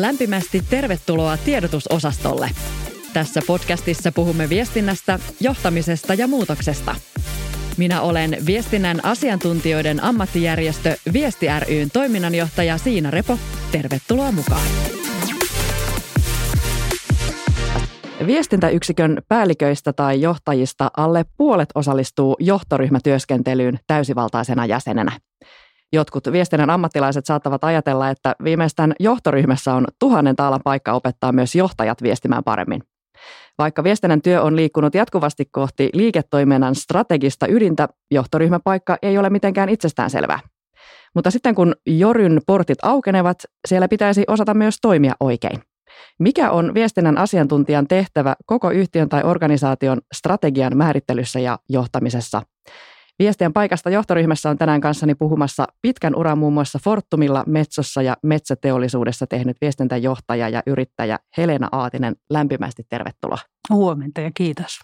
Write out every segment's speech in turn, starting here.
Lämpimästi tervetuloa tiedotusosastolle. Tässä podcastissa puhumme viestinnästä, johtamisesta ja muutoksesta. Minä olen viestinnän asiantuntijoiden ammattijärjestö Viesti ryn toiminnanjohtaja Siina Repo. Tervetuloa mukaan. Viestintäyksikön päälliköistä tai johtajista alle puolet osallistuu johtoryhmätyöskentelyyn täysivaltaisena jäsenenä. Jotkut viestinnän ammattilaiset saattavat ajatella, että viimeistään johtoryhmässä on tuhannen taalan paikka opettaa myös johtajat viestimään paremmin. Vaikka viestinnän työ on liikkunut jatkuvasti kohti liiketoiminnan strategista ydintä, johtoryhmäpaikka ei ole mitenkään itsestäänselvää. Mutta sitten kun Joryn portit aukenevat, siellä pitäisi osata myös toimia oikein. Mikä on viestinnän asiantuntijan tehtävä koko yhtiön tai organisaation strategian määrittelyssä ja johtamisessa? Viestien paikasta johtoryhmässä on tänään kanssani puhumassa pitkän uran muun muassa Fortumilla, Metsossa ja metsäteollisuudessa tehnyt viestintäjohtaja ja yrittäjä Helena Aatinen. Lämpimästi tervetuloa. Huomenta ja kiitos.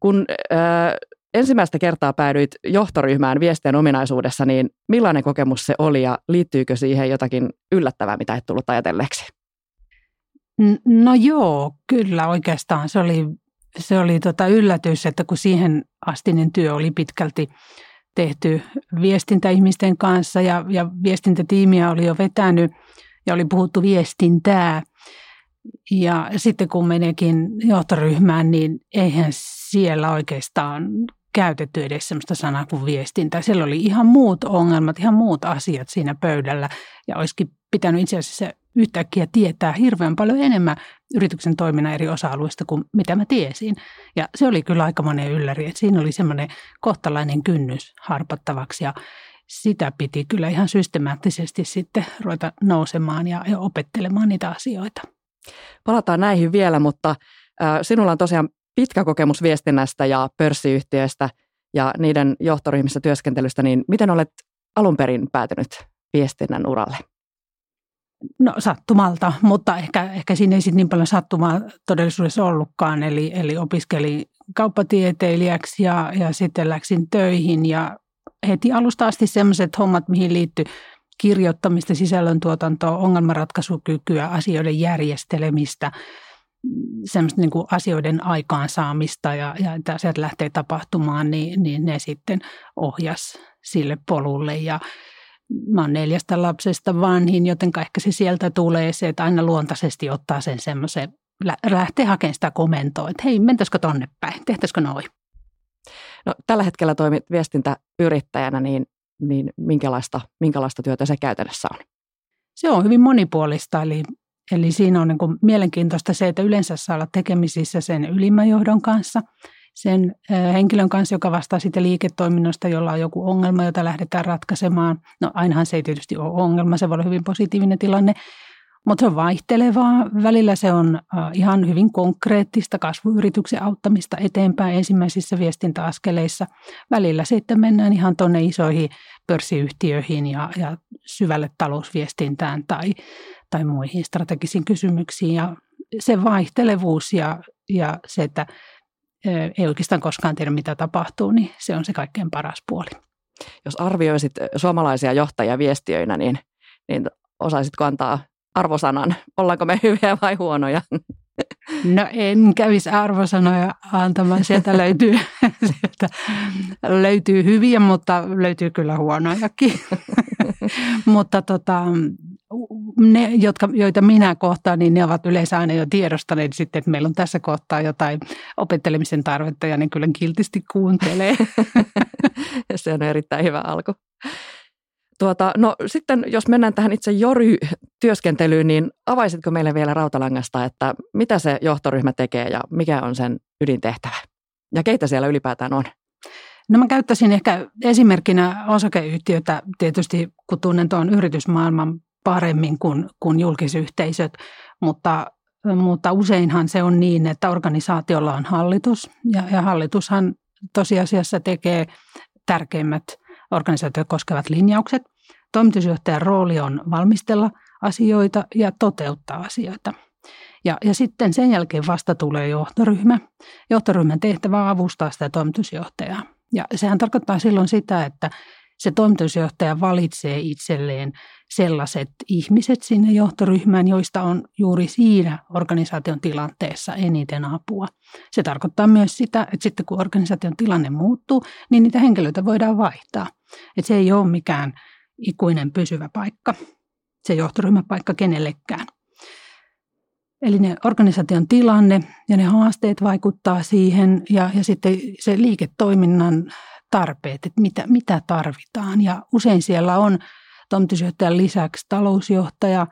Kun äh, ensimmäistä kertaa päädyit johtoryhmään viestien ominaisuudessa, niin millainen kokemus se oli ja liittyykö siihen jotakin yllättävää, mitä et tullut ajatelleeksi? No joo, kyllä oikeastaan se oli se oli tota yllätys, että kun siihen astinen työ oli pitkälti tehty viestintäihmisten kanssa ja, ja viestintätiimiä oli jo vetänyt ja oli puhuttu viestintää. Ja sitten kun meneekin johtoryhmään, niin eihän siellä oikeastaan käytetty edes sellaista sanaa kuin viestintä. Siellä oli ihan muut ongelmat, ihan muut asiat siinä pöydällä ja olisikin pitänyt itse asiassa yhtäkkiä tietää hirveän paljon enemmän yrityksen toiminnan eri osa-alueista kuin mitä mä tiesin. Ja se oli kyllä aika monen ylläri, että siinä oli semmoinen kohtalainen kynnys harpattavaksi ja sitä piti kyllä ihan systemaattisesti sitten ruveta nousemaan ja, opettelemaan niitä asioita. Palataan näihin vielä, mutta sinulla on tosiaan pitkä kokemus viestinnästä ja pörssiyhtiöistä ja niiden johtoryhmissä työskentelystä, niin miten olet alun perin päätynyt viestinnän uralle? No sattumalta, mutta ehkä, ehkä siinä ei sitten niin paljon sattumaa todellisuudessa ollutkaan. Eli, eli opiskelin kauppatieteilijäksi ja, ja sitten läksin töihin ja heti alusta asti sellaiset hommat, mihin liittyy kirjoittamista, sisällöntuotantoa, ongelmanratkaisukykyä, asioiden järjestelemistä, semmoista niin asioiden aikaansaamista ja, ja että asiat lähtee tapahtumaan, niin, niin ne sitten ohjas sille polulle. Ja mä oon neljästä lapsesta vanhin, joten ehkä se sieltä tulee se, että aina luontaisesti ottaa sen semmoisen, lähtee hakemaan sitä komentoa, että hei, mentäisikö tonne päin, tehtäisikö noin. No, tällä hetkellä toimit viestintäyrittäjänä, niin, niin minkälaista, minkälaista työtä se käytännössä on? Se on hyvin monipuolista, eli, eli siinä on niin kuin mielenkiintoista se, että yleensä saa olla tekemisissä sen ylimmän johdon kanssa – sen henkilön kanssa, joka vastaa siitä liiketoiminnasta, jolla on joku ongelma, jota lähdetään ratkaisemaan. No ainahan se ei tietysti ole ongelma, se voi olla hyvin positiivinen tilanne, mutta se on vaihtelevaa. Välillä se on ihan hyvin konkreettista kasvuyrityksen auttamista eteenpäin ensimmäisissä viestintäaskeleissa. Välillä sitten mennään ihan tuonne isoihin pörssiyhtiöihin ja, ja syvälle talousviestintään tai, tai muihin strategisiin kysymyksiin. Ja se vaihtelevuus ja, ja se, että ei oikeastaan koskaan tiedä, mitä tapahtuu, niin se on se kaikkein paras puoli. Jos arvioisit suomalaisia johtajia viestiöinä, niin, niin osaisitko antaa arvosanan? Ollaanko me hyviä vai huonoja? No en kävisi arvosanoja antamaan. Sieltä löytyy, sieltä löytyy hyviä, mutta löytyy kyllä huonojakin. mutta tota, ne, jotka, joita minä kohtaan, niin ne ovat yleensä aina jo tiedostaneet sitten, että meillä on tässä kohtaa jotain opettelemisen tarvetta ja ne kyllä kiltisti kuuntelee. Se on erittäin hyvä alku. Tuota, no sitten jos mennään tähän itse Jory-työskentelyyn, niin avaisitko meille vielä rautalangasta, että mitä se johtoryhmä tekee ja mikä on sen ydintehtävä? Ja keitä siellä ylipäätään on? No mä käyttäisin ehkä esimerkkinä osakeyhtiötä tietysti, kun tunnen tuon yritysmaailman paremmin kuin, kuin julkisyhteisöt, mutta, mutta useinhan se on niin, että organisaatiolla on hallitus ja, ja hallitushan tosiasiassa tekee tärkeimmät organisaatiot koskevat linjaukset. Toimitusjohtajan rooli on valmistella asioita ja toteuttaa asioita. Ja, ja sitten sen jälkeen vasta tulee johtoryhmä. Johtoryhmän tehtävä on avustaa sitä toimitusjohtajaa. Ja sehän tarkoittaa silloin sitä, että se toimitusjohtaja valitsee itselleen sellaiset ihmiset sinne johtoryhmään, joista on juuri siinä organisaation tilanteessa eniten apua. Se tarkoittaa myös sitä, että sitten kun organisaation tilanne muuttuu, niin niitä henkilöitä voidaan vaihtaa. Että se ei ole mikään ikuinen pysyvä paikka, se johtoryhmäpaikka kenellekään. Eli ne organisaation tilanne ja ne haasteet vaikuttaa siihen ja, ja sitten se liiketoiminnan tarpeet, että mitä, mitä tarvitaan. Ja usein siellä on toimitusjohtajan lisäksi talousjohtaja,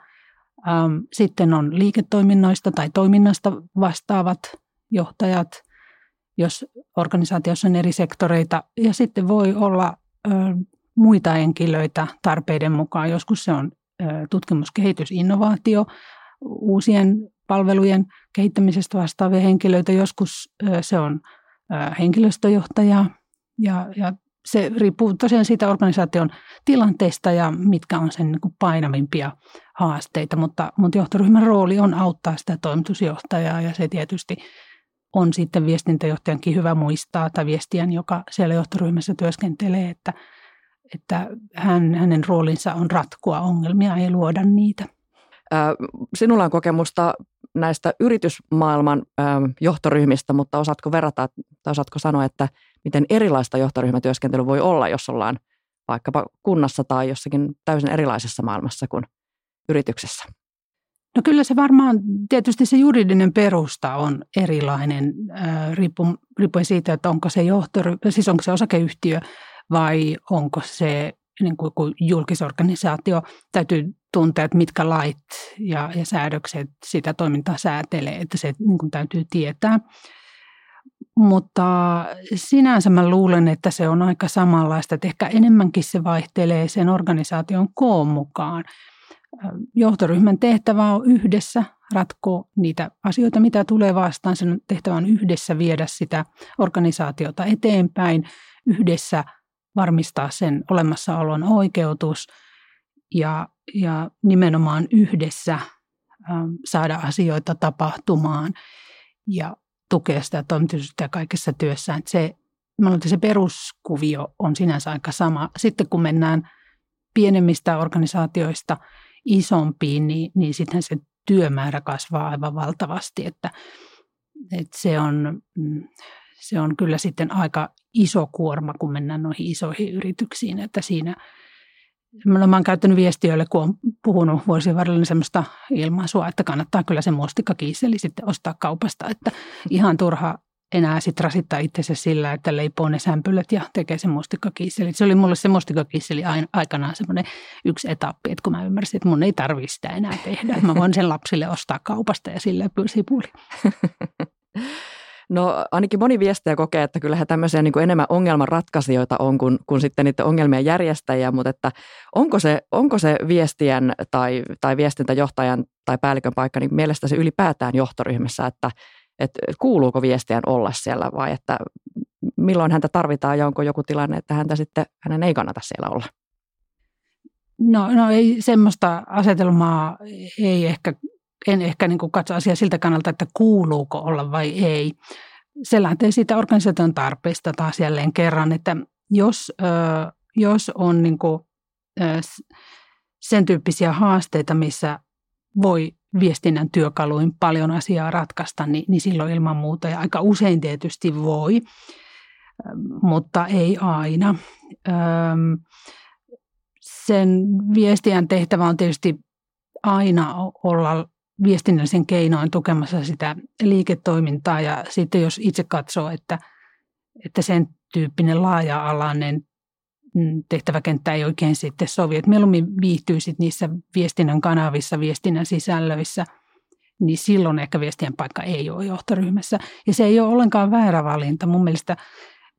ähm, sitten on liiketoiminnoista tai toiminnasta vastaavat johtajat, jos organisaatiossa on eri sektoreita. Ja sitten voi olla muita henkilöitä tarpeiden mukaan. Joskus se on äh, tutkimus, kehitys, innovaatio, uusien palvelujen kehittämisestä vastaavia henkilöitä. Joskus se on henkilöstöjohtaja ja, ja se riippuu tosiaan siitä organisaation tilanteesta ja mitkä on sen niin painavimpia haasteita, mutta, mutta johtoryhmän rooli on auttaa sitä toimitusjohtajaa ja se tietysti on sitten viestintäjohtajankin hyvä muistaa tai viestijän, joka siellä johtoryhmässä työskentelee, että, että hän, hänen roolinsa on ratkoa ongelmia ja luoda niitä. Sinulla on kokemusta näistä yritysmaailman johtoryhmistä, mutta osaatko verrata tai osaatko sanoa, että miten erilaista johtoryhmätyöskentely voi olla, jos ollaan vaikkapa kunnassa tai jossakin täysin erilaisessa maailmassa kuin yrityksessä? No kyllä se varmaan, tietysti se juridinen perusta on erilainen riippuen siitä, että onko se johtoryhmä, siis onko se osakeyhtiö vai onko se niin kuin, kuin julkisorganisaatio. Täytyy tuntea, että mitkä lait ja, ja säädökset sitä toimintaa säätelee, että se niin kuin täytyy tietää. Mutta sinänsä mä luulen, että se on aika samanlaista, että ehkä enemmänkin se vaihtelee sen organisaation koon mukaan. Johtoryhmän tehtävä on yhdessä ratkoa niitä asioita, mitä tulee vastaan. Sen tehtävä on yhdessä viedä sitä organisaatiota eteenpäin, yhdessä varmistaa sen olemassaolon oikeutus ja, ja nimenomaan yhdessä saada asioita tapahtumaan. Ja tukea sitä toimitusta kaikessa työssään. Se, mä luulen, että se peruskuvio on sinänsä aika sama. Sitten kun mennään pienemmistä organisaatioista isompiin, niin, niin sitten se työmäärä kasvaa aivan valtavasti, että, että se, on, mm, se on kyllä sitten aika iso kuorma, kun mennään noihin isoihin yrityksiin, että siinä – Mä olen käyttänyt viestiöille, kun olen puhunut vuosien varrella niin sellaista ilmaisua, että kannattaa kyllä se mustikakiisseli sitten ostaa kaupasta, että ihan turha enää sitten rasittaa itsensä sillä, että leipoo ne sämpylät ja tekee se mustikakiisseli. Se oli mulle se mustikakiisseli aikanaan semmoinen yksi etappi, että kun mä ymmärsin, että mun ei tarvitse sitä enää tehdä. Mä voin sen lapsille ostaa kaupasta ja sillä sipuli. No ainakin moni viestejä kokee, että kyllähän tämmöisiä niin kuin enemmän ongelmanratkaisijoita on kuin, kuin sitten niiden ongelmien järjestäjiä, mutta että onko se, onko se viestien tai, tai viestintäjohtajan tai päällikön paikka niin mielestäsi ylipäätään johtoryhmässä, että, että kuuluuko viestien olla siellä vai että milloin häntä tarvitaan ja onko joku tilanne, että häntä sitten, hänen ei kannata siellä olla? No, no ei semmoista asetelmaa ei ehkä en ehkä niin kuin katso asiaa siltä kannalta, että kuuluuko olla vai ei. Se lähtee siitä organisaation tarpeesta taas jälleen kerran, että jos, jos on niin kuin, sen tyyppisiä haasteita, missä voi viestinnän työkaluin paljon asiaa ratkaista, niin, niin silloin ilman muuta ja aika usein tietysti voi, mutta ei aina. Sen viestiän tehtävä on tietysti aina olla viestinnällisen keinoin tukemassa sitä liiketoimintaa ja sitten jos itse katsoo, että, että sen tyyppinen laaja-alainen mm, tehtäväkenttä ei oikein sitten sovi, että mieluummin viihtyisit niissä viestinnän kanavissa, viestinnän sisällöissä, niin silloin ehkä viestien paikka ei ole johtoryhmässä. Ja se ei ole ollenkaan väärä valinta. Mun mielestä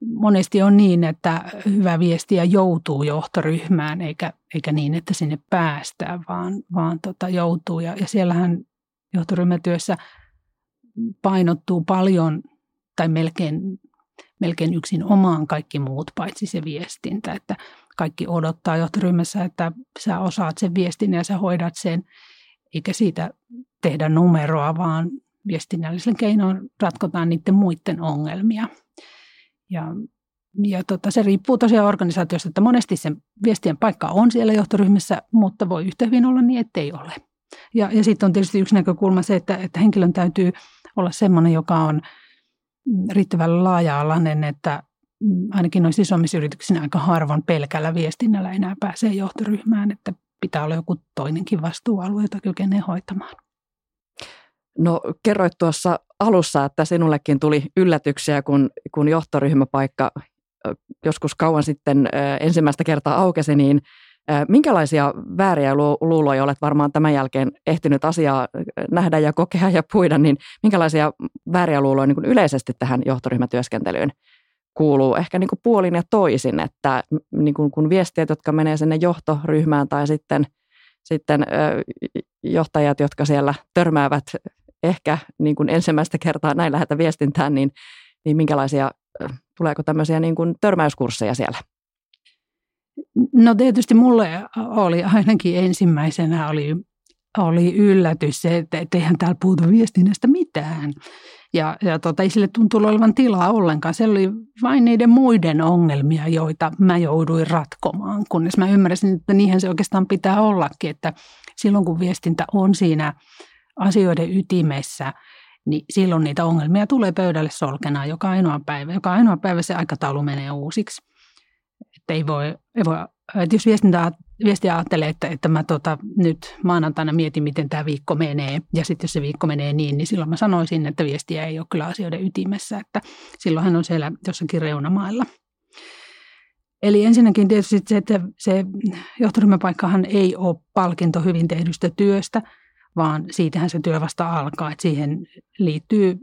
monesti on niin, että hyvä viestiä joutuu johtoryhmään, eikä, eikä niin, että sinne päästään, vaan, vaan tota, joutuu. Ja, ja siellähän johtoryhmätyössä painottuu paljon tai melkein, melkein yksin omaan kaikki muut, paitsi se viestintä. Että kaikki odottaa johtoryhmässä, että sä osaat sen viestin ja sä hoidat sen, eikä siitä tehdä numeroa, vaan viestinnällisen keinoin ratkotaan niiden muiden ongelmia. Ja ja tota, se riippuu tosiaan organisaatiosta, että monesti sen viestien paikka on siellä johtoryhmässä, mutta voi yhtä hyvin olla niin, ettei ole. Ja, ja sitten on tietysti yksi näkökulma se, että, että henkilön täytyy olla sellainen, joka on riittävän laaja-alainen, että ainakin noissa isommissa yrityksissä aika harvoin pelkällä viestinnällä enää pääsee johtoryhmään, että pitää olla joku toinenkin vastuualue, jota kykenee hoitamaan. No kerroit tuossa alussa, että sinullekin tuli yllätyksiä, kun, kun johtoryhmäpaikka joskus kauan sitten ensimmäistä kertaa aukesi, niin minkälaisia vääriä luuloja olet varmaan tämän jälkeen ehtinyt asiaa nähdä ja kokea ja puida, niin minkälaisia vääriä luuloja niin yleisesti tähän johtoryhmätyöskentelyyn kuuluu? Ehkä niin kuin puolin ja toisin, että niin kuin, kun viestiet, jotka menee sinne johtoryhmään tai sitten, sitten johtajat, jotka siellä törmäävät ehkä niin kuin ensimmäistä kertaa näin lähetä viestintään, niin, niin minkälaisia, tuleeko tämmöisiä niin kuin törmäyskursseja siellä? No tietysti mulle oli ainakin ensimmäisenä oli, oli yllätys se, että eihän täällä puhuta viestinnästä mitään. Ja, ja tota, ei sille tuntunut olevan tilaa ollenkaan. Se oli vain niiden muiden ongelmia, joita mä jouduin ratkomaan, kunnes mä ymmärsin, että niinhän se oikeastaan pitää ollakin, että silloin kun viestintä on siinä asioiden ytimessä, niin silloin niitä ongelmia tulee pöydälle solkenaan joka ainoa päivä. Joka ainoa päivä se aikataulu menee uusiksi. Että ei voi, ei voi että jos viestintä, viestiä ajattelee, että, että mä tota, nyt maanantaina mietin, miten tämä viikko menee, ja sitten jos se viikko menee niin, niin silloin mä sanoisin, että viestiä ei ole kyllä asioiden ytimessä, että silloin hän on siellä jossakin reunamailla. Eli ensinnäkin tietysti se, että se johtoryhmäpaikkahan ei ole palkinto hyvin tehdystä työstä, vaan siitähän se työ vasta alkaa, että siihen liittyy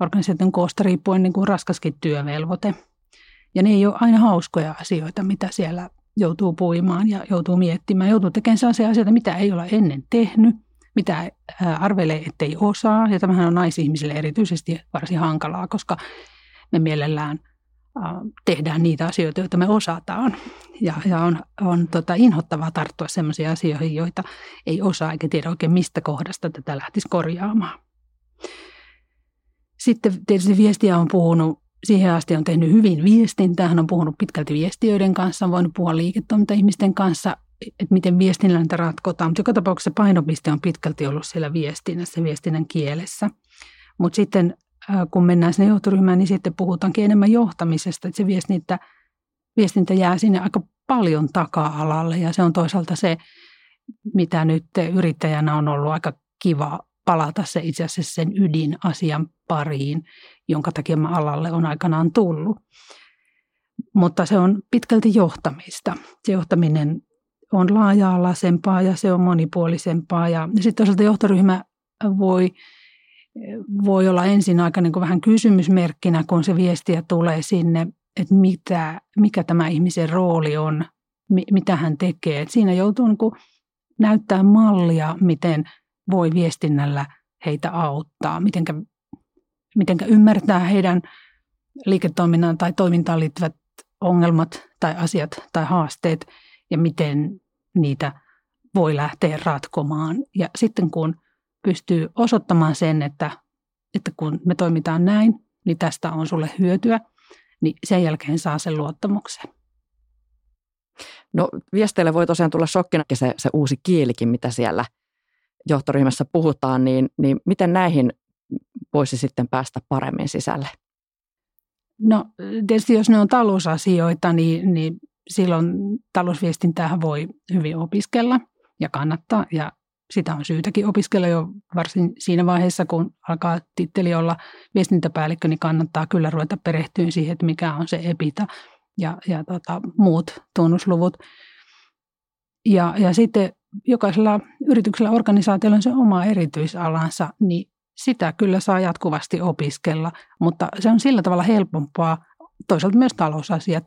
organisaation koosta riippuen niin kuin raskaskin työvelvoite. Ja ne ei ole aina hauskoja asioita, mitä siellä joutuu puimaan ja joutuu miettimään, joutuu tekemään sellaisia asioita, mitä ei ole ennen tehnyt, mitä arvelee, ettei osaa. Ja tämähän on naisihmisille erityisesti varsin hankalaa, koska me mielellään tehdään niitä asioita, joita me osataan. Ja, ja on, on tota, inhottavaa tarttua sellaisiin asioihin, joita ei osaa eikä tiedä oikein mistä kohdasta tätä lähtisi korjaamaan. Sitten tietysti viestiä on puhunut siihen asti on tehnyt hyvin viestintää, hän on puhunut pitkälti viestiöiden kanssa, on voinut puhua liiketoimintaihmisten kanssa, että miten viestinnällä ratkotaan, mutta joka tapauksessa painopiste on pitkälti ollut siellä viestinnässä, viestinnän kielessä. Mutta sitten kun mennään sinne johtoryhmään, niin sitten puhutaankin enemmän johtamisesta, että se viestintä, viestintä jää sinne aika paljon taka-alalle ja se on toisaalta se, mitä nyt yrittäjänä on ollut aika kiva palata se itse asiassa sen ydinasian pariin, jonka takia mä alalle on aikanaan tullut. Mutta se on pitkälti johtamista. Se johtaminen on laaja-alaisempaa ja se on monipuolisempaa. Ja sitten toisaalta johtoryhmä voi, voi olla ensin aika niin kuin vähän kysymysmerkkinä, kun se viestiä tulee sinne, että mitä, mikä tämä ihmisen rooli on, mitä hän tekee. Et siinä joutuu niin kuin näyttää mallia, miten voi viestinnällä heitä auttaa, miten mitenkä ymmärtää heidän liiketoiminnan tai toimintaan liittyvät ongelmat tai asiat tai haasteet ja miten niitä voi lähteä ratkomaan. Ja sitten kun pystyy osoittamaan sen, että, että kun me toimitaan näin, niin tästä on sulle hyötyä, niin sen jälkeen saa sen luottamuksen. No viesteille voi tosiaan tulla shokkina se, se uusi kielikin, mitä siellä johtoryhmässä puhutaan, niin, niin miten näihin voisi sitten päästä paremmin sisälle? No tietysti jos ne on talousasioita, niin, niin silloin talousviestintää voi hyvin opiskella ja kannattaa ja sitä on syytäkin opiskella jo varsin siinä vaiheessa, kun alkaa titteli olla viestintäpäällikkö, niin kannattaa kyllä ruveta perehtyä siihen, että mikä on se EPITA ja, ja tota, muut tunnusluvut. Ja, ja sitten jokaisella yrityksellä, organisaatiolla on se oma erityisalansa, niin sitä kyllä saa jatkuvasti opiskella, mutta se on sillä tavalla helpompaa, toisaalta myös talousasiat,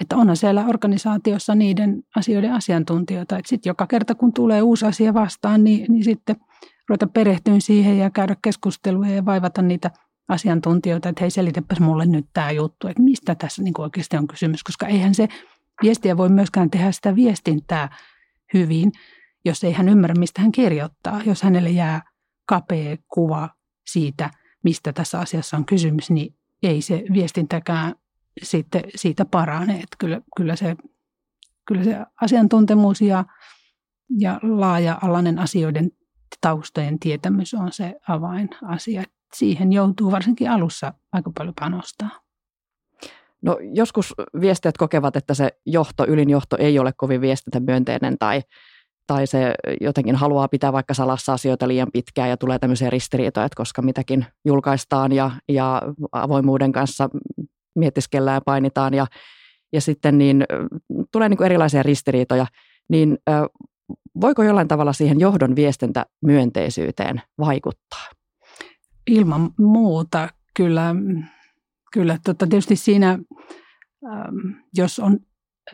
että onhan siellä organisaatiossa niiden asioiden asiantuntijoita, että sitten joka kerta kun tulee uusi asia vastaan, niin, niin sitten ruveta perehtyä siihen ja käydä keskusteluja ja vaivata niitä asiantuntijoita, että hei selitäpäs mulle nyt tämä juttu, että mistä tässä niin oikeasti on kysymys, koska eihän se viestiä voi myöskään tehdä sitä viestintää hyvin, jos ei hän ymmärrä, mistä hän kirjoittaa, jos hänelle jää kapea kuva siitä, mistä tässä asiassa on kysymys, niin ei se viestintäkään sitten siitä paranee. Että kyllä, kyllä, se, kyllä se asiantuntemus ja, ja laaja-alainen asioiden taustojen tietämys on se avainasia. Siihen joutuu varsinkin alussa aika paljon panostaa. No joskus viestijät kokevat, että se johto, ylinjohto ei ole kovin viestintämyönteinen tai, tai se jotenkin haluaa pitää vaikka salassa asioita liian pitkään ja tulee tämmöisiä ristiriitoja, että koska mitäkin julkaistaan ja, ja avoimuuden kanssa mietiskellään ja painitaan ja, ja sitten niin tulee niin kuin erilaisia ristiriitoja, niin voiko jollain tavalla siihen johdon viestintämyönteisyyteen vaikuttaa? Ilman muuta kyllä Kyllä, tota, tietysti siinä, jos on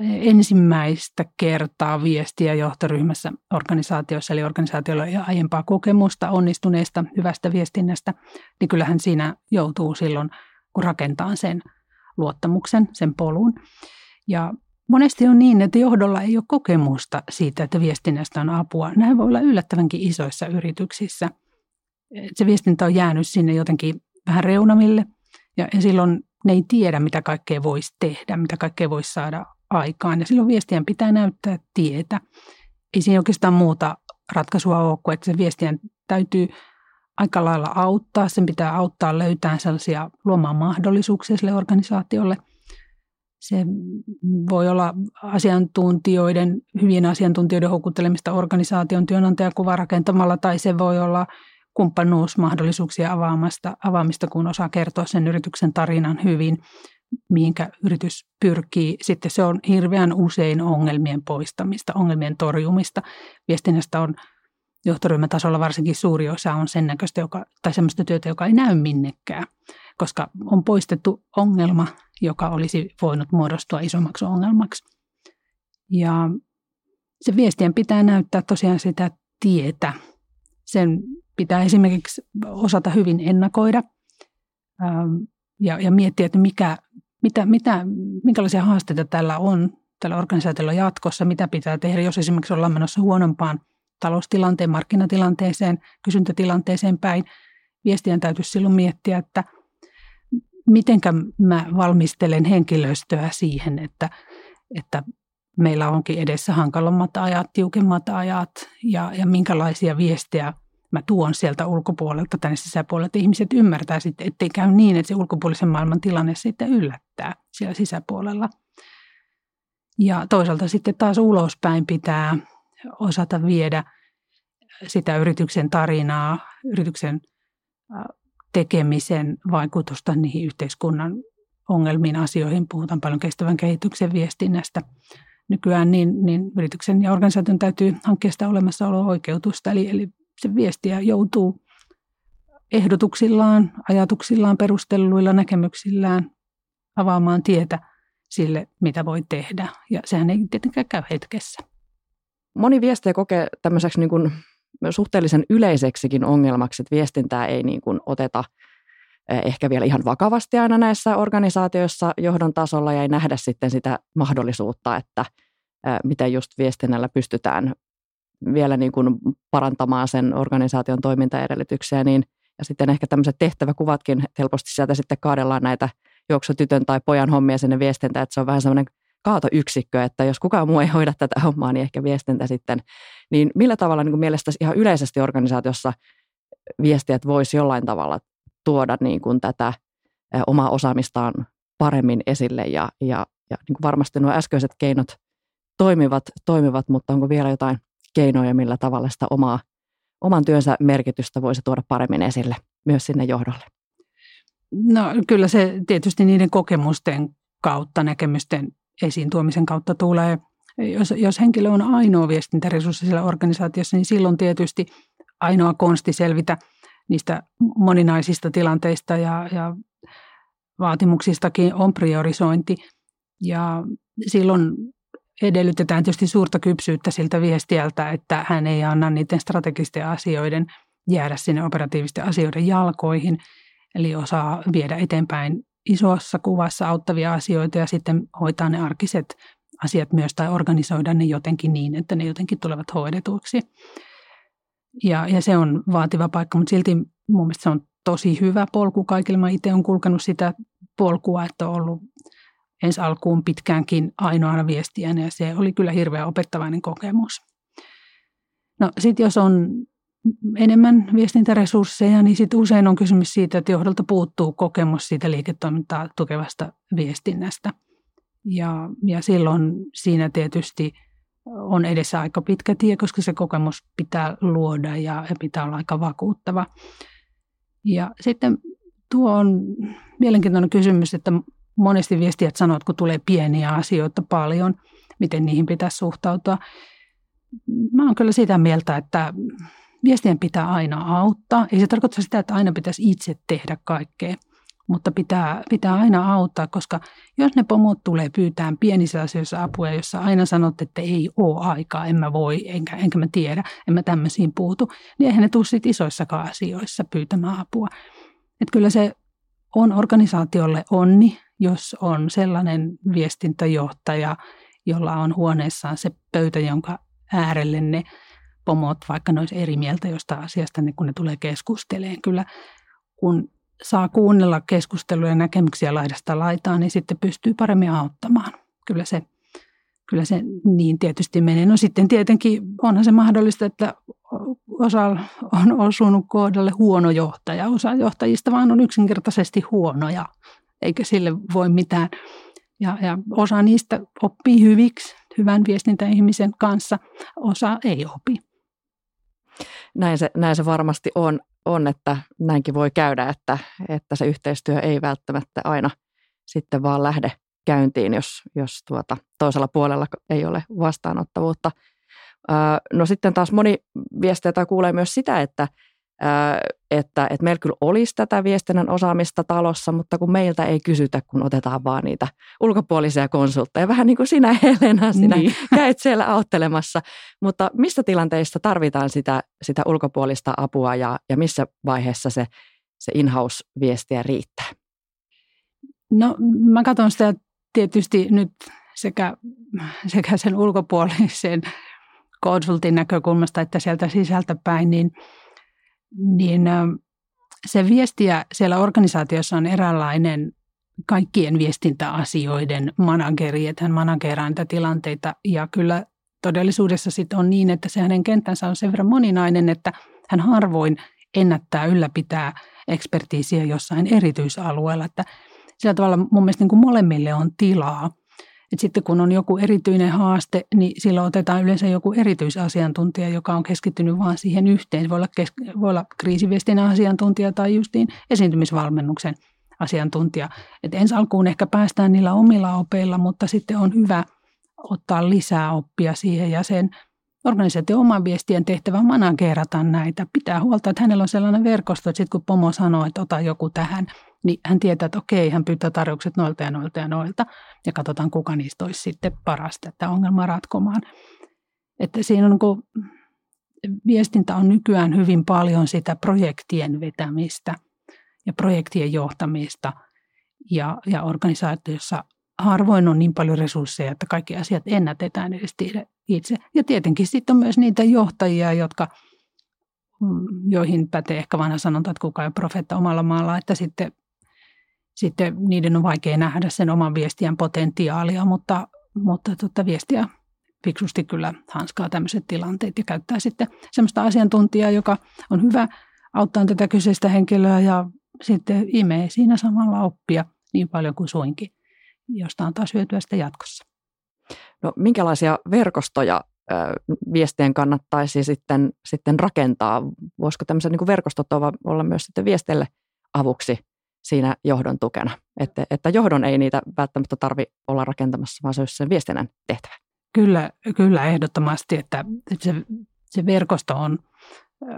ensimmäistä kertaa viestiä johtoryhmässä organisaatiossa, eli organisaatiolla jo aiempaa kokemusta onnistuneesta hyvästä viestinnästä, niin kyllähän siinä joutuu silloin, kun rakentaa sen luottamuksen, sen polun. Ja monesti on niin, että johdolla ei ole kokemusta siitä, että viestinnästä on apua. Näin voi olla yllättävänkin isoissa yrityksissä. Se viestintä on jäänyt sinne jotenkin vähän reunamille – ja, silloin ne ei tiedä, mitä kaikkea voisi tehdä, mitä kaikkea voisi saada aikaan. Ja silloin viestien pitää näyttää tietä. Ei siinä oikeastaan muuta ratkaisua ole kuin, että se viestien täytyy aika lailla auttaa. Sen pitää auttaa löytämään sellaisia luomaan mahdollisuuksia sille organisaatiolle. Se voi olla asiantuntijoiden, hyvien asiantuntijoiden houkuttelemista organisaation työnantajakuva rakentamalla, tai se voi olla kumppanuusmahdollisuuksia avaamasta, avaamista, kun osaa kertoa sen yrityksen tarinan hyvin, mihinkä yritys pyrkii. Sitten se on hirveän usein ongelmien poistamista, ongelmien torjumista. Viestinnästä on johtoryhmätasolla varsinkin suuri osa on sen näköistä, joka, tai sellaista työtä, joka ei näy minnekään, koska on poistettu ongelma, joka olisi voinut muodostua isommaksi ongelmaksi. Ja se viestien pitää näyttää tosiaan sitä tietä. Sen pitää esimerkiksi osata hyvin ennakoida ähm, ja, ja miettiä, että mikä, mitä, mitä, minkälaisia haasteita tällä on tällä organisaatiolla jatkossa, mitä pitää tehdä, jos esimerkiksi ollaan menossa huonompaan taloustilanteen, markkinatilanteeseen, kysyntätilanteeseen päin. Viestien täytyisi silloin miettiä, että mitenkä mä valmistelen henkilöstöä siihen, että, että meillä onkin edessä hankalammat ajat, tiukemmat ajat ja, ja minkälaisia viestejä mä tuon sieltä ulkopuolelta tänne sisäpuolelle, että ihmiset ymmärtää sitten, ettei käy niin, että se ulkopuolisen maailman tilanne sitten yllättää siellä sisäpuolella. Ja toisaalta sitten taas ulospäin pitää osata viedä sitä yrityksen tarinaa, yrityksen tekemisen vaikutusta niihin yhteiskunnan ongelmiin, asioihin. Puhutaan paljon kestävän kehityksen viestinnästä nykyään, niin, niin yrityksen ja organisaation täytyy hankkia sitä olemassaolo-oikeutusta. Eli, eli se viestiä joutuu ehdotuksillaan, ajatuksillaan, perustelluilla näkemyksillään avaamaan tietä sille, mitä voi tehdä. Ja sehän ei tietenkään käy hetkessä. Moni viestiä kokee tämmöiseksi niin kuin suhteellisen yleiseksikin ongelmaksi, että viestintää ei niin kuin oteta eh, ehkä vielä ihan vakavasti aina näissä organisaatioissa johdon tasolla ja ei nähdä sitten sitä mahdollisuutta, että eh, miten just viestinnällä pystytään vielä niin kuin parantamaan sen organisaation toimintaedellytyksiä, niin ja sitten ehkä tämmöiset tehtäväkuvatkin helposti sieltä sitten kaadellaan näitä juoksutytön tai pojan hommia sinne viestintään, että se on vähän semmoinen kaatoyksikkö, että jos kukaan muu ei hoida tätä hommaa, niin ehkä viestintä sitten. Niin millä tavalla niin mielestäsi ihan yleisesti organisaatiossa viestijät voisi jollain tavalla tuoda niin kuin tätä omaa osaamistaan paremmin esille ja, ja, ja niin kuin varmasti nuo äskeiset keinot toimivat, toimivat, mutta onko vielä jotain keinoja, millä tavalla sitä omaa, oman työnsä merkitystä voisi tuoda paremmin esille myös sinne johdolle? No kyllä se tietysti niiden kokemusten kautta, näkemysten esiin tuomisen kautta tulee. Jos, jos henkilö on ainoa viestintäresurssi siellä organisaatiossa, niin silloin tietysti ainoa konsti selvitä niistä moninaisista tilanteista ja, ja vaatimuksistakin on priorisointi. Ja silloin edellytetään tietysti suurta kypsyyttä siltä viestiältä, että hän ei anna niiden strategisten asioiden jäädä sinne operatiivisten asioiden jalkoihin, eli osaa viedä eteenpäin isossa kuvassa auttavia asioita ja sitten hoitaa ne arkiset asiat myös tai organisoida ne jotenkin niin, että ne jotenkin tulevat hoidetuiksi. Ja, ja se on vaativa paikka, mutta silti mun mielestä se on tosi hyvä polku kaikille. Mä itse olen kulkenut sitä polkua, että on ollut ensi alkuun pitkäänkin ainoana viestijänä ja se oli kyllä hirveän opettavainen kokemus. No sitten jos on enemmän viestintäresursseja, niin sitten usein on kysymys siitä, että johdolta puuttuu kokemus siitä liiketoimintaa tukevasta viestinnästä. Ja, ja silloin siinä tietysti on edessä aika pitkä tie, koska se kokemus pitää luoda ja, ja pitää olla aika vakuuttava. Ja sitten tuo on mielenkiintoinen kysymys, että monesti viestijät sanoo, että kun tulee pieniä asioita paljon, miten niihin pitäisi suhtautua. Mä oon kyllä sitä mieltä, että viestien pitää aina auttaa. Ei se tarkoita sitä, että aina pitäisi itse tehdä kaikkea, mutta pitää, pitää aina auttaa, koska jos ne pomot tulee pyytään pienissä asioissa apua, jossa aina sanot, että ei ole aikaa, en mä voi, enkä, enkä mä tiedä, en mä tämmöisiin puutu, niin eihän ne tule isoissakaan asioissa pyytämään apua. Että kyllä se on organisaatiolle onni, jos on sellainen viestintäjohtaja, jolla on huoneessaan se pöytä, jonka äärelle ne pomot, vaikka ne olisi eri mieltä jostain asiasta, niin kun ne tulee keskusteleen. Kyllä kun saa kuunnella keskusteluja ja näkemyksiä laidasta laitaan, niin sitten pystyy paremmin auttamaan. Kyllä se, kyllä se niin tietysti menee. No sitten tietenkin onhan se mahdollista, että osa on osunut kohdalle huono johtaja. Osa johtajista vaan on yksinkertaisesti huonoja, eikä sille voi mitään. Ja, ja osa niistä oppii hyviksi, hyvän viestintäihmisen kanssa, osa ei opi. Näin se, näin se varmasti on, on, että näinkin voi käydä, että, että se yhteistyö ei välttämättä aina sitten vaan lähde käyntiin, jos, jos tuota, toisella puolella ei ole vastaanottavuutta. No sitten taas moni viesteitä kuulee myös sitä, että, että, että meillä kyllä olisi tätä viestinnän osaamista talossa, mutta kun meiltä ei kysytä, kun otetaan vaan niitä ulkopuolisia konsultteja. Vähän niin kuin sinä Helena, sinä niin. käyt siellä auttelemassa. Mutta missä tilanteissa tarvitaan sitä, sitä ulkopuolista apua ja, ja missä vaiheessa se, se in-house-viestiä riittää? No mä katson sitä tietysti nyt sekä, sekä sen ulkopuolisen konsultin näkökulmasta että sieltä sisältä päin, niin, niin se viestiä siellä organisaatiossa on eräänlainen kaikkien viestintäasioiden manageri, että hän manageraa niitä tilanteita ja kyllä todellisuudessa sitten on niin, että se hänen kenttänsä on sen verran moninainen, että hän harvoin ennättää ylläpitää ekspertiisiä jossain erityisalueella, että sillä tavalla mun mielestä niin kuin molemmille on tilaa. Et sitten kun on joku erityinen haaste, niin silloin otetaan yleensä joku erityisasiantuntija, joka on keskittynyt vain siihen yhteen. Voi olla, kes- voi olla kriisiviestin asiantuntija tai justiin esiintymisvalmennuksen asiantuntija. Et ensi alkuun ehkä päästään niillä omilla opeilla, mutta sitten on hyvä ottaa lisää oppia siihen ja sen organisaation oman viestien tehtävä managerata näitä. Pitää huolta, että hänellä on sellainen verkosto, että sitten kun pomo sanoo, että ota joku tähän – niin hän tietää, että okei, hän pyytää tarjoukset noilta ja noilta ja noilta, ja katsotaan, kuka niistä olisi sitten parasta että ongelmaa ratkomaan. Että siinä on niin viestintä on nykyään hyvin paljon sitä projektien vetämistä ja projektien johtamista, ja, ja organisaatiossa harvoin on niin paljon resursseja, että kaikki asiat ennätetään edes itse. Ja tietenkin sitten on myös niitä johtajia, jotka, mm, joihin pätee ehkä vanha sanonta, että kuka ei profeetta omalla maalla, että sitten sitten niiden on vaikea nähdä sen oman viestiän potentiaalia, mutta, mutta tota, viestiä fiksusti kyllä hanskaa tämmöiset tilanteet ja käyttää sitten semmoista asiantuntijaa, joka on hyvä auttaa tätä kyseistä henkilöä ja sitten imee siinä samalla oppia niin paljon kuin suinkin, josta on taas hyötyä sitten jatkossa. No, minkälaisia verkostoja ö, viestien kannattaisi sitten, sitten rakentaa? Voisiko tämmöiset niin verkostot olla myös sitten viesteille avuksi siinä johdon tukena. Että, että johdon ei niitä välttämättä tarvi olla rakentamassa, vaan se olisi sen viestinnän tehtävä. Kyllä, kyllä ehdottomasti, että se, se verkosto on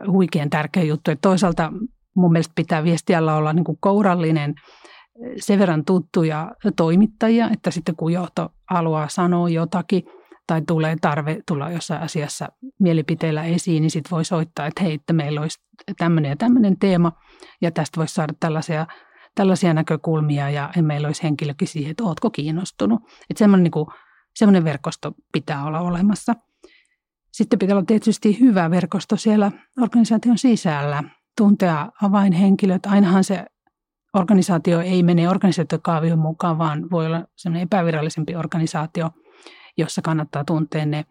huikean tärkeä juttu. Että toisaalta mun mielestä pitää viestiällä olla niin kuin kourallinen, sen verran tuttuja toimittajia, että sitten kun johto haluaa sanoa jotakin tai tulee tarve tulla jossain asiassa mielipiteellä esiin, niin sitten voi soittaa, että hei, että meillä olisi tämmöinen ja tämmöinen teema ja tästä voisi saada tällaisia tällaisia näkökulmia ja meillä olisi henkilökin siihen, että oletko kiinnostunut. Että semmoinen, niin kuin, semmoinen verkosto pitää olla olemassa. Sitten pitää olla tietysti hyvä verkosto siellä organisaation sisällä, tuntea avainhenkilöt. Ainahan se organisaatio ei mene organisaatiokaavion mukaan, vaan voi olla sellainen epävirallisempi organisaatio, jossa kannattaa tuntea ne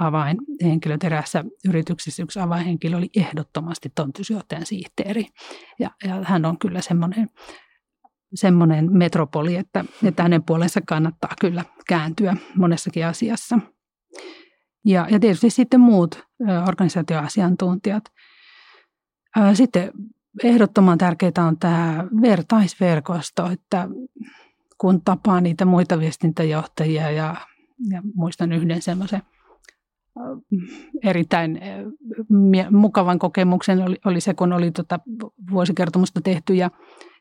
avainhenkilöt erässä yrityksessä. Yksi avainhenkilö oli ehdottomasti toimitusjohtajan sihteeri. Ja, ja hän on kyllä semmoinen, semmoinen metropoli, että, että hänen puolensa kannattaa kyllä kääntyä monessakin asiassa. Ja, ja tietysti sitten muut organisaatioasiantuntijat. Sitten ehdottoman tärkeää on tämä vertaisverkosto, että kun tapaa niitä muita viestintäjohtajia ja, ja muistan yhden semmoisen erittäin mukavan kokemuksen oli, oli se, kun oli tota vuosikertomusta tehty ja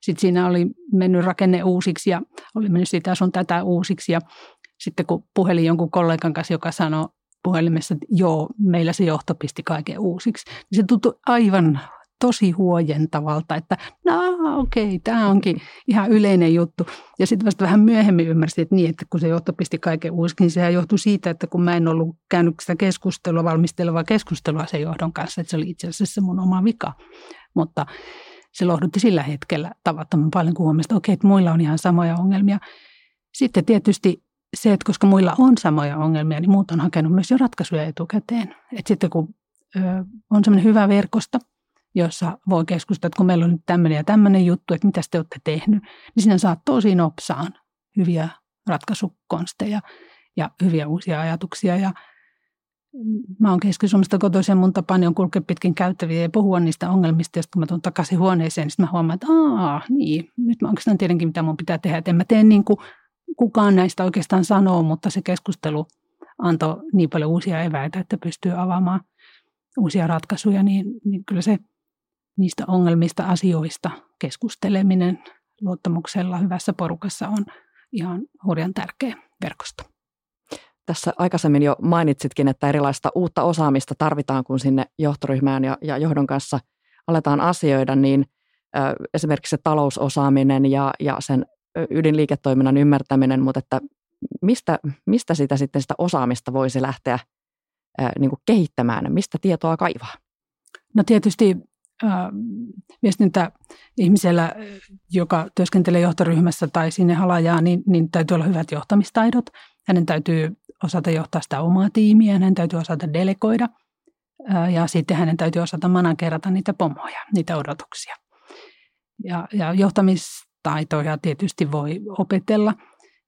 sitten siinä oli mennyt rakenne uusiksi ja oli mennyt sitä sun tätä uusiksi ja sitten kun puhelin jonkun kollegan kanssa, joka sanoi puhelimessa, että joo, meillä se johto pisti kaiken uusiksi, niin se tuntui aivan tosi huojentavalta, että no okei, okay, tämä onkin ihan yleinen juttu. Ja sitten vasta vähän myöhemmin ymmärsin, että niin, että kun se johto pisti kaiken uusiksi, niin sehän johtui siitä, että kun mä en ollut käynyt sitä keskustelua, valmistelevaa keskustelua sen johdon kanssa, että se oli itse asiassa mun oma vika. Mutta se lohdutti sillä hetkellä tavattoman paljon, kun huomasi, että okei, että muilla on ihan samoja ongelmia. Sitten tietysti se, että koska muilla on samoja ongelmia, niin muut on hakenut myös jo ratkaisuja etukäteen. Että sitten kun on semmoinen hyvä verkosto, jossa voi keskustella, että kun meillä on nyt tämmöinen ja tämmöinen juttu, että mitä te olette tehnyt, niin sinä saat tosi nopsaan hyviä ratkaisukonsteja ja hyviä uusia ajatuksia. Ja mä oon Keski-Suomesta kotoisin, mun tapani on kulkea pitkin käyttäviä ja puhua niistä ongelmista, ja kun mä tuun takaisin huoneeseen, niin mä huomaan, että aa, niin, nyt mä oikeastaan tiedänkin, mitä mun pitää tehdä. Et en mä tee niin kuin kukaan näistä oikeastaan sanoo, mutta se keskustelu antoi niin paljon uusia eväitä, että pystyy avaamaan uusia ratkaisuja, niin, niin kyllä se niistä ongelmista, asioista keskusteleminen luottamuksella hyvässä porukassa on ihan hurjan tärkeä verkosto. Tässä aikaisemmin jo mainitsitkin, että erilaista uutta osaamista tarvitaan, kun sinne johtoryhmään ja, ja johdon kanssa aletaan asioida, niin ö, esimerkiksi se talousosaaminen ja, ja sen ydinliiketoiminnan ymmärtäminen, mutta että mistä, mistä sitä sitten sitä osaamista voisi lähteä ö, niin kuin kehittämään, mistä tietoa kaivaa? No tietysti viestintäihmisellä, joka työskentelee johtoryhmässä tai sinne halajaa, niin, niin täytyy olla hyvät johtamistaidot. Hänen täytyy osata johtaa sitä omaa tiimiä, hänen täytyy osata delegoida ja sitten hänen täytyy osata managerata niitä pomoja, niitä odotuksia. Ja, ja johtamistaitoja tietysti voi opetella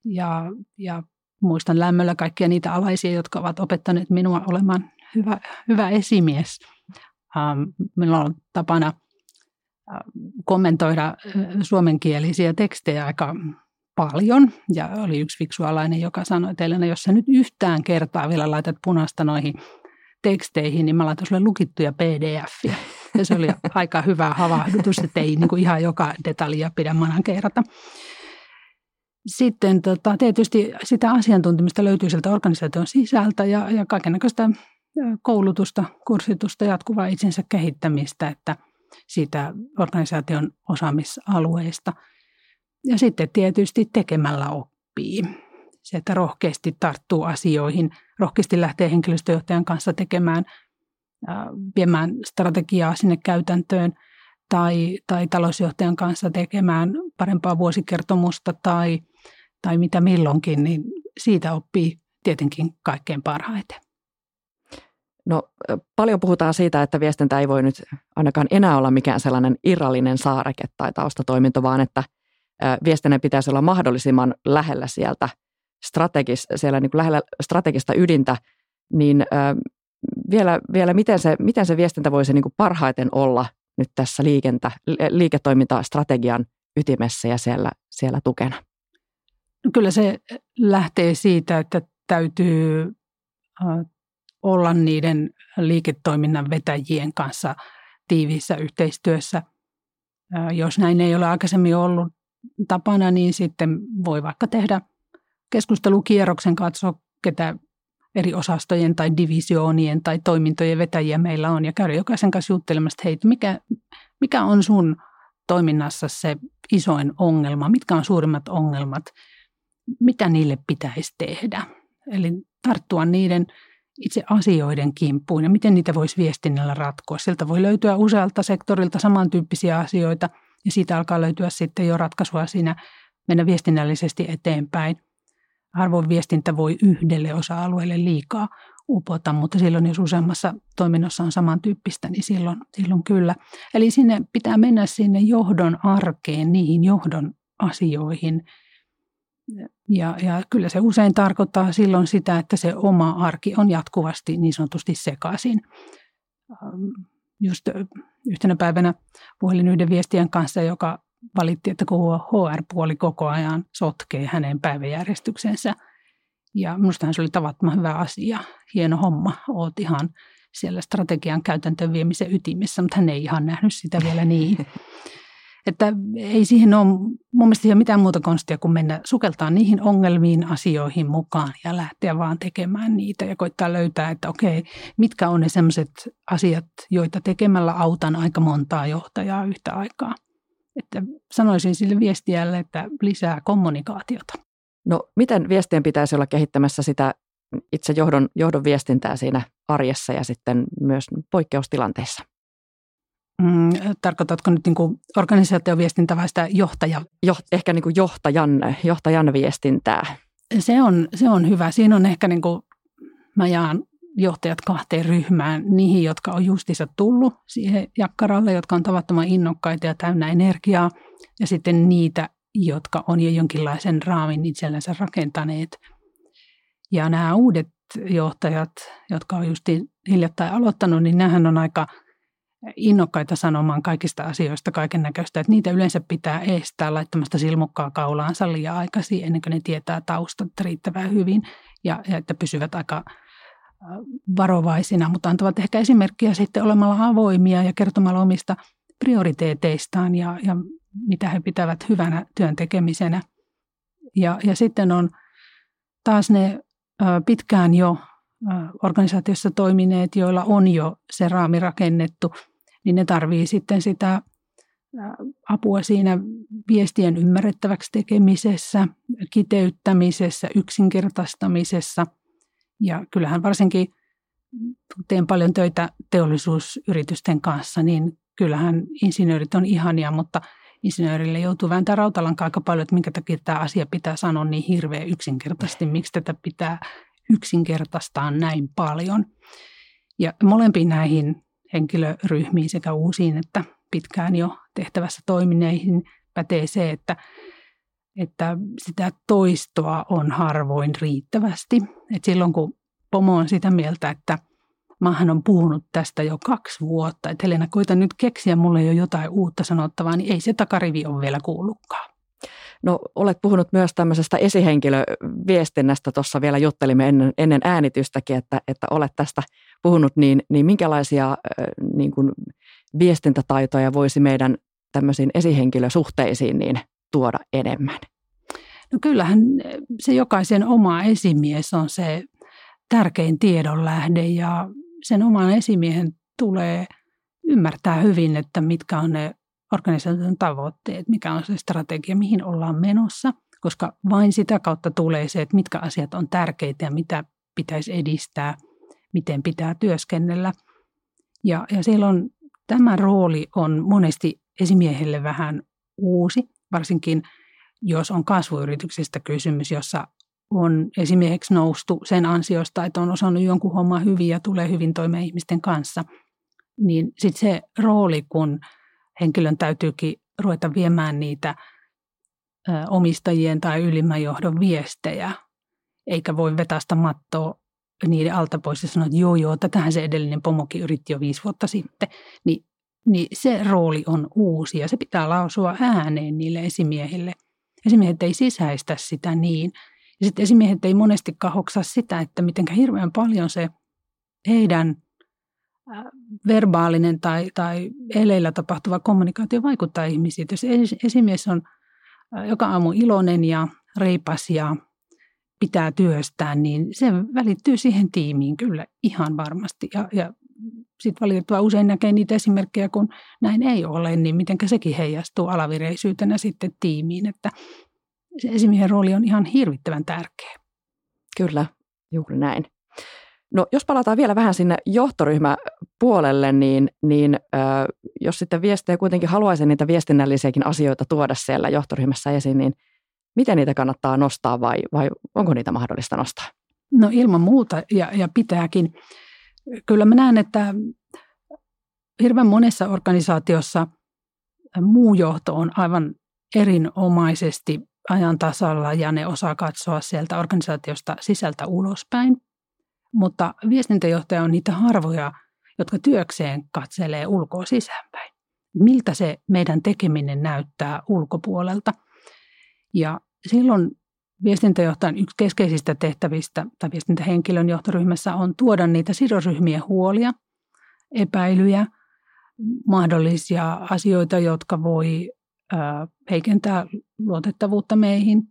ja, ja muistan lämmöllä kaikkia niitä alaisia, jotka ovat opettaneet minua olemaan hyvä, hyvä esimies – Ähm, minulla on tapana äh, kommentoida äh, suomenkielisiä tekstejä aika paljon. Ja oli yksi fiksualainen, joka sanoi, että Elena, jos sä nyt yhtään kertaa vielä laitat punasta noihin teksteihin, niin mä laitan sulle lukittuja pdf Ja se oli aika hyvä havahdutus, että ei niin kuin ihan joka detaljia pidä manankeerata. Sitten tota, tietysti sitä asiantuntemusta löytyy sieltä organisaation sisältä ja, ja kaikenlaista koulutusta, kurssitusta, jatkuvaa itsensä kehittämistä, että siitä organisaation osaamisalueista. Ja sitten tietysti tekemällä oppii. Se, että rohkeasti tarttuu asioihin, rohkeasti lähtee henkilöstöjohtajan kanssa tekemään, viemään strategiaa sinne käytäntöön tai, tai talousjohtajan kanssa tekemään parempaa vuosikertomusta tai, tai mitä milloinkin, niin siitä oppii tietenkin kaikkein parhaiten. No paljon puhutaan siitä, että viestintä ei voi nyt ainakaan enää olla mikään sellainen irrallinen saareke tai taustatoiminto, vaan että viestinnän pitäisi olla mahdollisimman lähellä sieltä strategis, siellä niin kuin lähellä strategista ydintä, niin vielä, vielä miten, se, miten se viestintä voisi niin kuin parhaiten olla nyt tässä liikentä, liiketoimintastrategian ytimessä ja siellä, siellä tukena? No kyllä se lähtee siitä, että täytyy olla niiden liiketoiminnan vetäjien kanssa tiiviissä yhteistyössä. Jos näin ei ole aikaisemmin ollut tapana, niin sitten voi vaikka tehdä keskustelukierroksen, katsoa ketä eri osastojen tai divisioonien tai toimintojen vetäjiä meillä on ja käydä jokaisen kanssa juttelemassa, että hei, mikä, mikä on sun toiminnassa se isoin ongelma, mitkä on suurimmat ongelmat, mitä niille pitäisi tehdä. Eli tarttua niiden itse asioiden kimppuun ja miten niitä voisi viestinnällä ratkoa. Sieltä voi löytyä usealta sektorilta samantyyppisiä asioita Ja siitä alkaa löytyä sitten jo ratkaisua siinä mennä viestinnällisesti eteenpäin. Harvoin viestintä voi yhdelle osa-alueelle liikaa upota, mutta silloin jos useammassa toiminnossa on samantyyppistä, niin silloin, silloin kyllä. Eli sinne pitää mennä sinne johdon arkeen, niihin johdon asioihin. Ja, ja kyllä se usein tarkoittaa silloin sitä, että se oma arki on jatkuvasti niin sanotusti sekaisin. Just yhtenä päivänä puhelin yhden viestien kanssa, joka valitti, että kun HR-puoli koko ajan sotkee hänen päiväjärjestyksensä – ja minusta se oli tavattoman hyvä asia, hieno homma. Oot ihan siellä strategian käytäntöön viemisen ytimessä, mutta hän ei ihan nähnyt sitä vielä niin. Että ei siihen ole mun mielestä ole mitään muuta konstia kuin mennä sukeltaa niihin ongelmiin, asioihin mukaan ja lähteä vaan tekemään niitä ja koittaa löytää, että okei, mitkä on ne sellaiset asiat, joita tekemällä autan aika montaa johtajaa yhtä aikaa. Että sanoisin sille viestiälle, että lisää kommunikaatiota. No miten viestien pitäisi olla kehittämässä sitä itse johdon, johdon viestintää siinä arjessa ja sitten myös poikkeustilanteissa? Mm, tarkoitatko nyt niin organisaatioviestintää vai sitä johtaja? Jo, ehkä niin kuin johtajan, johtajan viestintää. Se on, se on hyvä. Siinä on ehkä, niin kuin, mä jaan johtajat kahteen ryhmään. Niihin, jotka on justiinsa tullut siihen jakkaralle, jotka on tavattoman innokkaita ja täynnä energiaa. Ja sitten niitä, jotka on jo jonkinlaisen raamin itsellensä rakentaneet. Ja nämä uudet johtajat, jotka on just hiljattain aloittanut, niin nämähän on aika innokkaita sanomaan kaikista asioista kaiken näköistä, että niitä yleensä pitää estää laittamasta silmukkaa kaulaansa liian aikaisin ennen kuin ne tietää taustat riittävän hyvin ja, ja että pysyvät aika varovaisina, mutta antavat ehkä esimerkkiä sitten olemalla avoimia ja kertomalla omista prioriteeteistaan ja, ja mitä he pitävät hyvänä työn tekemisenä. Ja, ja sitten on taas ne pitkään jo organisaatiossa toimineet, joilla on jo se raami rakennettu, niin ne tarvii sitten sitä apua siinä viestien ymmärrettäväksi tekemisessä, kiteyttämisessä, yksinkertaistamisessa. Ja kyllähän varsinkin teen paljon töitä teollisuusyritysten kanssa, niin kyllähän insinöörit on ihania, mutta insinöörille joutuu vääntämään rautalankaa aika paljon, että minkä takia tämä asia pitää sanoa niin hirveän yksinkertaisesti, miksi tätä pitää yksinkertaistaa näin paljon. Ja molempiin näihin henkilöryhmiin sekä uusiin että pitkään jo tehtävässä toimineihin pätee se, että, että sitä toistoa on harvoin riittävästi. Et silloin kun pomo on sitä mieltä, että – Maahan on puhunut tästä jo kaksi vuotta, että Helena, koita nyt keksiä mulle jo jotain uutta sanottavaa, niin ei se takarivi ole vielä kuullutkaan. No olet puhunut myös tämmöisestä esihenkilöviestinnästä, tuossa vielä juttelimme ennen, ennen äänitystäkin, että, että olet tästä puhunut, niin, niin minkälaisia niin kuin viestintätaitoja voisi meidän tämmöisiin esihenkilösuhteisiin niin tuoda enemmän? No kyllähän se jokaisen oma esimies on se tärkein tiedonlähde ja sen oman esimiehen tulee ymmärtää hyvin, että mitkä on ne organisaation tavoitteet, mikä on se strategia, mihin ollaan menossa, koska vain sitä kautta tulee se, että mitkä asiat on tärkeitä ja mitä pitäisi edistää, miten pitää työskennellä. Ja, ja silloin tämä rooli on monesti esimiehelle vähän uusi, varsinkin jos on kasvuyrityksestä kysymys, jossa on esimieheksi noustu sen ansiosta, että on osannut jonkun homman hyvin ja tulee hyvin toimeen ihmisten kanssa, niin sitten se rooli, kun henkilön täytyykin ruveta viemään niitä omistajien tai ylimmän johdon viestejä, eikä voi vetästä mattoa niiden alta pois ja sanoa, että joo joo, tätähän se edellinen pomokin yritti jo viisi vuotta sitten, niin, niin se rooli on uusi ja se pitää lausua ääneen niille esimiehille. Esimiehet ei sisäistä sitä niin, ja sitten esimiehet ei monestikaan hoksaa sitä, että miten hirveän paljon se heidän verbaalinen tai, tai eleillä tapahtuva kommunikaatio vaikuttaa ihmisiin. Jos esimies on joka aamu iloinen ja reipas ja pitää työstään, niin se välittyy siihen tiimiin kyllä ihan varmasti. Ja, ja sitten valitettavasti usein näkee niitä esimerkkejä, kun näin ei ole, niin miten sekin heijastuu alavireisyytenä sitten tiimiin. Että se esimiehen rooli on ihan hirvittävän tärkeä. Kyllä, juuri näin. No jos palataan vielä vähän sinne johtoryhmäpuolelle, niin, niin ö, jos sitten viestejä kuitenkin haluaisi niitä viestinnällisiäkin asioita tuoda siellä johtoryhmässä esiin, niin miten niitä kannattaa nostaa vai, vai onko niitä mahdollista nostaa? No ilman muuta ja, ja pitääkin. Kyllä mä näen, että hirveän monessa organisaatiossa muu johto on aivan erinomaisesti ajan tasalla ja ne osaa katsoa sieltä organisaatiosta sisältä ulospäin. Mutta viestintäjohtaja on niitä harvoja, jotka työkseen katselee ulkoa sisäänpäin. Miltä se meidän tekeminen näyttää ulkopuolelta. Ja silloin viestintäjohtajan yksi keskeisistä tehtävistä tai viestintähenkilön johtoryhmässä on tuoda niitä sidosryhmien huolia, epäilyjä, mahdollisia asioita, jotka voi heikentää luotettavuutta meihin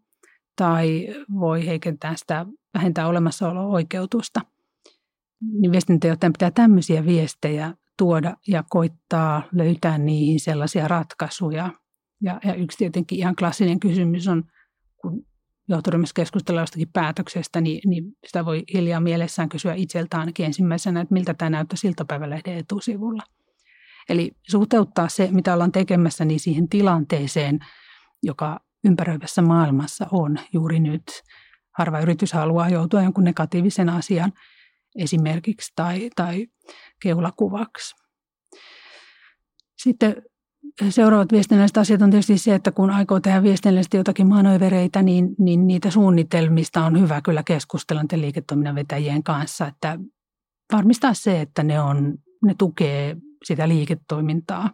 tai voi heikentää sitä, vähentää olemassaolo-oikeutusta. Niin viestintäjohtajan pitää tämmöisiä viestejä tuoda ja koittaa löytää niihin sellaisia ratkaisuja. Ja, ja yksi tietenkin ihan klassinen kysymys on, kun johtoryhmässä keskustellaan jostakin päätöksestä, niin, niin sitä voi hiljaa mielessään kysyä itseltä ainakin ensimmäisenä, että miltä tämä näyttää siltapäivälehden etusivulla. Eli suhteuttaa se, mitä ollaan tekemässä, niin siihen tilanteeseen, joka ympäröivässä maailmassa on juuri nyt. Harva yritys haluaa joutua jonkun negatiivisen asian esimerkiksi tai, tai keulakuvaksi. Sitten seuraavat viestinnälliset asiat on tietysti se, että kun aikoo tehdä viestinnällisesti jotakin manövereitä, niin, niin niitä suunnitelmista on hyvä kyllä keskustella liiketoiminnan vetäjien kanssa, että varmistaa se, että ne, on, ne tukee sitä liiketoimintaa.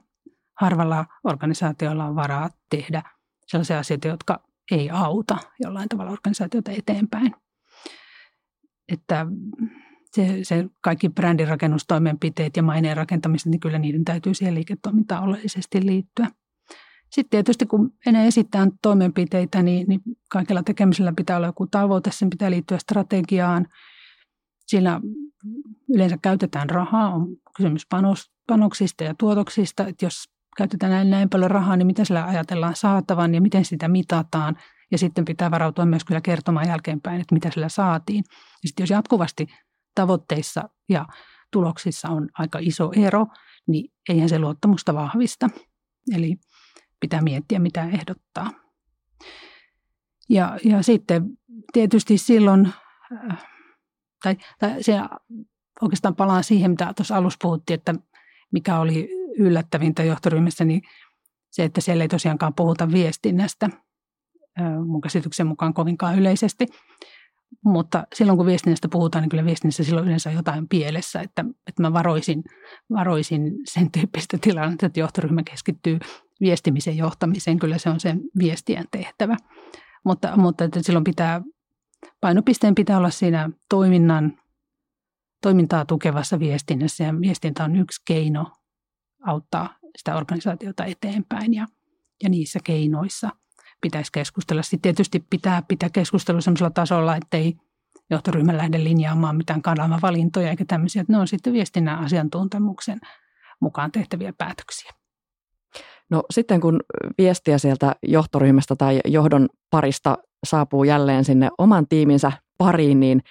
Harvalla organisaatiolla on varaa tehdä sellaisia asioita, jotka ei auta jollain tavalla organisaatiota eteenpäin. Että se, se kaikki brändirakennustoimenpiteet ja maineen rakentamiset, niin kyllä niiden täytyy siihen liiketoimintaan oleellisesti liittyä. Sitten tietysti kun enää esittää toimenpiteitä, niin, niin kaikilla tekemisellä pitää olla joku tavoite, sen pitää liittyä strategiaan. Sillä yleensä käytetään rahaa, on kysymys panos, panoksista ja tuotoksista, että jos käytetään näin, näin paljon rahaa, niin mitä sillä ajatellaan saatavan ja miten sitä mitataan. Ja sitten pitää varautua myös kyllä kertomaan jälkeenpäin, että mitä sillä saatiin. Ja sitten jos jatkuvasti tavoitteissa ja tuloksissa on aika iso ero, niin eihän se luottamusta vahvista. Eli pitää miettiä, mitä ehdottaa. Ja, ja sitten tietysti silloin, äh, tai, tai se oikeastaan palaan siihen, mitä tuossa alussa puhuttiin, että mikä oli yllättävintä johtoryhmässä, niin se, että siellä ei tosiaankaan puhuta viestinnästä mun käsityksen mukaan kovinkaan yleisesti. Mutta silloin kun viestinnästä puhutaan, niin kyllä viestinnässä silloin yleensä jotain pielessä, että, että mä varoisin, varoisin sen tyyppistä tilannetta, että johtoryhmä keskittyy viestimisen johtamiseen, kyllä se on sen viestien tehtävä. Mutta, mutta että silloin pitää, painopisteen pitää olla siinä toiminnan toimintaa tukevassa viestinnässä. Ja viestintä on yksi keino auttaa sitä organisaatiota eteenpäin ja, ja niissä keinoissa pitäisi keskustella. Sitten tietysti pitää pitää keskustelu sellaisella tasolla, ettei johtoryhmä lähde linjaamaan mitään kanavavalintoja eikä tämmöisiä. Ne on sitten viestinnän asiantuntemuksen mukaan tehtäviä päätöksiä. No sitten kun viestiä sieltä johtoryhmästä tai johdon parista saapuu jälleen sinne oman tiiminsä pariin, niin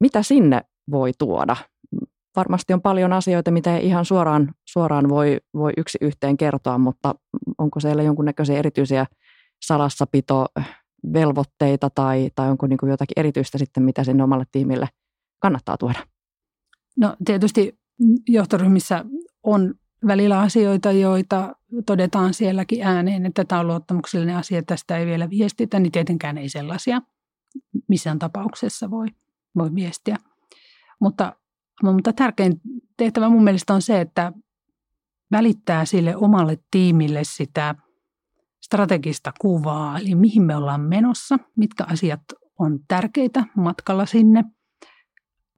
mitä sinne voi tuoda. Varmasti on paljon asioita, mitä ei ihan suoraan, suoraan voi, voi yksi yhteen kertoa, mutta onko siellä jonkunnäköisiä erityisiä salassapitovelvoitteita tai, tai onko niin kuin jotakin erityistä sitten, mitä sinne omalle tiimille kannattaa tuoda? No tietysti johtoryhmissä on välillä asioita, joita todetaan sielläkin ääneen, että tämä on luottamuksellinen asia, tästä ei vielä viestitä, niin tietenkään ei sellaisia missään tapauksessa voi, voi viestiä. Mutta, mutta tärkein tehtävä mun mielestä on se, että välittää sille omalle tiimille sitä strategista kuvaa, eli mihin me ollaan menossa, mitkä asiat on tärkeitä matkalla sinne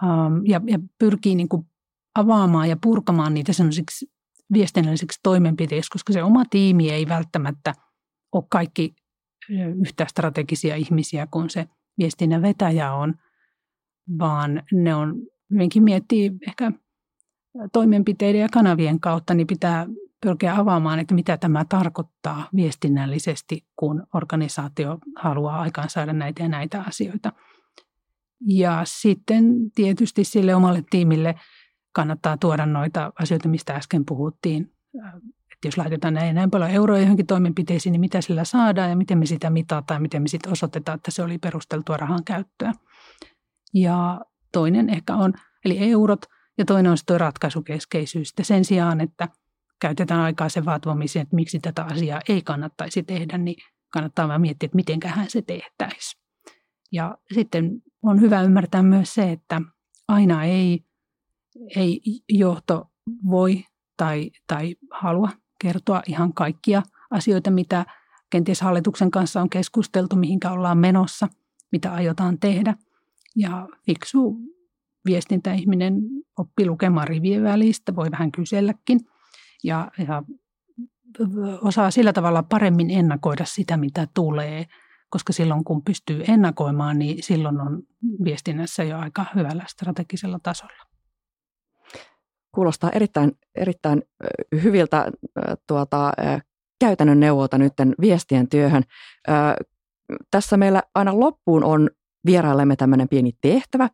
ähm, ja, ja pyrkii niin kuin avaamaan ja purkamaan niitä semmoisiksi viestinnällisiksi toimenpiteiksi, koska se oma tiimi ei välttämättä ole kaikki yhtä strategisia ihmisiä kuin se viestinnän vetäjä on, vaan ne on hyvinkin miettii ehkä toimenpiteiden ja kanavien kautta, niin pitää pyrkiä avaamaan, että mitä tämä tarkoittaa viestinnällisesti, kun organisaatio haluaa aikaansaada näitä ja näitä asioita. Ja sitten tietysti sille omalle tiimille kannattaa tuoda noita asioita, mistä äsken puhuttiin. Että jos laitetaan näin, näin paljon euroja johonkin toimenpiteisiin, niin mitä sillä saadaan ja miten me sitä mitataan ja miten me sitten osoitetaan, että se oli perusteltua rahan käyttöä. Ja toinen ehkä on, eli eurot, ja toinen on sitten ratkaisukeskeisyys. Ja sen sijaan, että käytetään aikaa sen vaatimiseen, että miksi tätä asiaa ei kannattaisi tehdä, niin kannattaa vaan miettiä, että mitenköhän se tehtäisiin. Ja sitten on hyvä ymmärtää myös se, että aina ei, ei johto voi tai, tai halua kertoa ihan kaikkia asioita, mitä kenties hallituksen kanssa on keskusteltu, mihinkä ollaan menossa, mitä aiotaan tehdä. Ja fiksu viestintäihminen oppii lukemaan rivien välistä, voi vähän kyselläkin ja, ja osaa sillä tavalla paremmin ennakoida sitä, mitä tulee, koska silloin kun pystyy ennakoimaan, niin silloin on viestinnässä jo aika hyvällä strategisella tasolla. Kuulostaa erittäin, erittäin hyviltä tuota, käytännön neuvolta nyt viestien työhön. Tässä meillä aina loppuun on vieraillemme tämmöinen pieni tehtävä,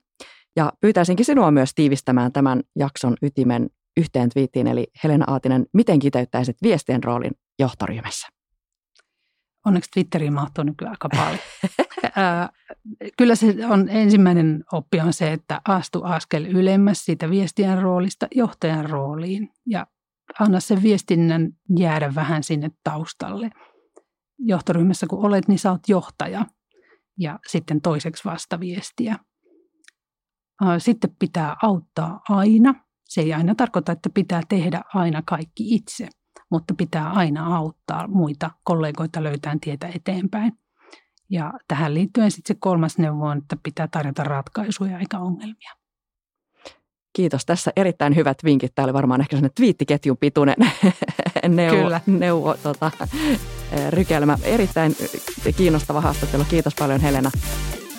ja pyytäisinkin sinua myös tiivistämään tämän jakson ytimen yhteen twiittiin, eli Helena Aatinen, miten kiteyttäisit viestien roolin johtoryhmässä? Onneksi Twitteriin mahtuu nykyään aika paljon. Kyllä se on ensimmäinen oppi on se, että astu askel ylemmäs siitä viestien roolista johtajan rooliin ja anna sen viestinnän jäädä vähän sinne taustalle. Johtoryhmässä kun olet, niin sä oot johtaja ja sitten toiseksi vasta viestiä. Sitten pitää auttaa aina. Se ei aina tarkoita, että pitää tehdä aina kaikki itse, mutta pitää aina auttaa muita kollegoita löytämään tietä eteenpäin. Ja tähän liittyen sitten se kolmas neuvo on, että pitää tarjota ratkaisuja eikä ongelmia. Kiitos. Tässä erittäin hyvät vinkit. Tämä oli varmaan ehkä sellainen twiittiketjun pituinen neuvo, Kyllä. neuvo tota, rykelmä. Erittäin kiinnostava haastattelu. Kiitos paljon Helena.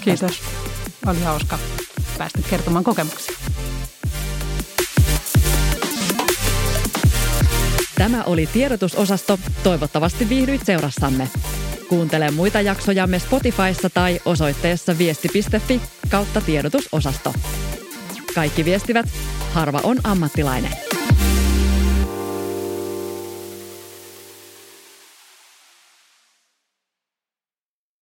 Kiitos. Oli hauska päästä kertomaan kokemuksia. Tämä oli tiedotusosasto. Toivottavasti viihdyit seurassamme. Kuuntele muita jaksojamme Spotifyssa tai osoitteessa viesti.fi kautta tiedotusosasto. Kaikki viestivät, harva on ammattilainen.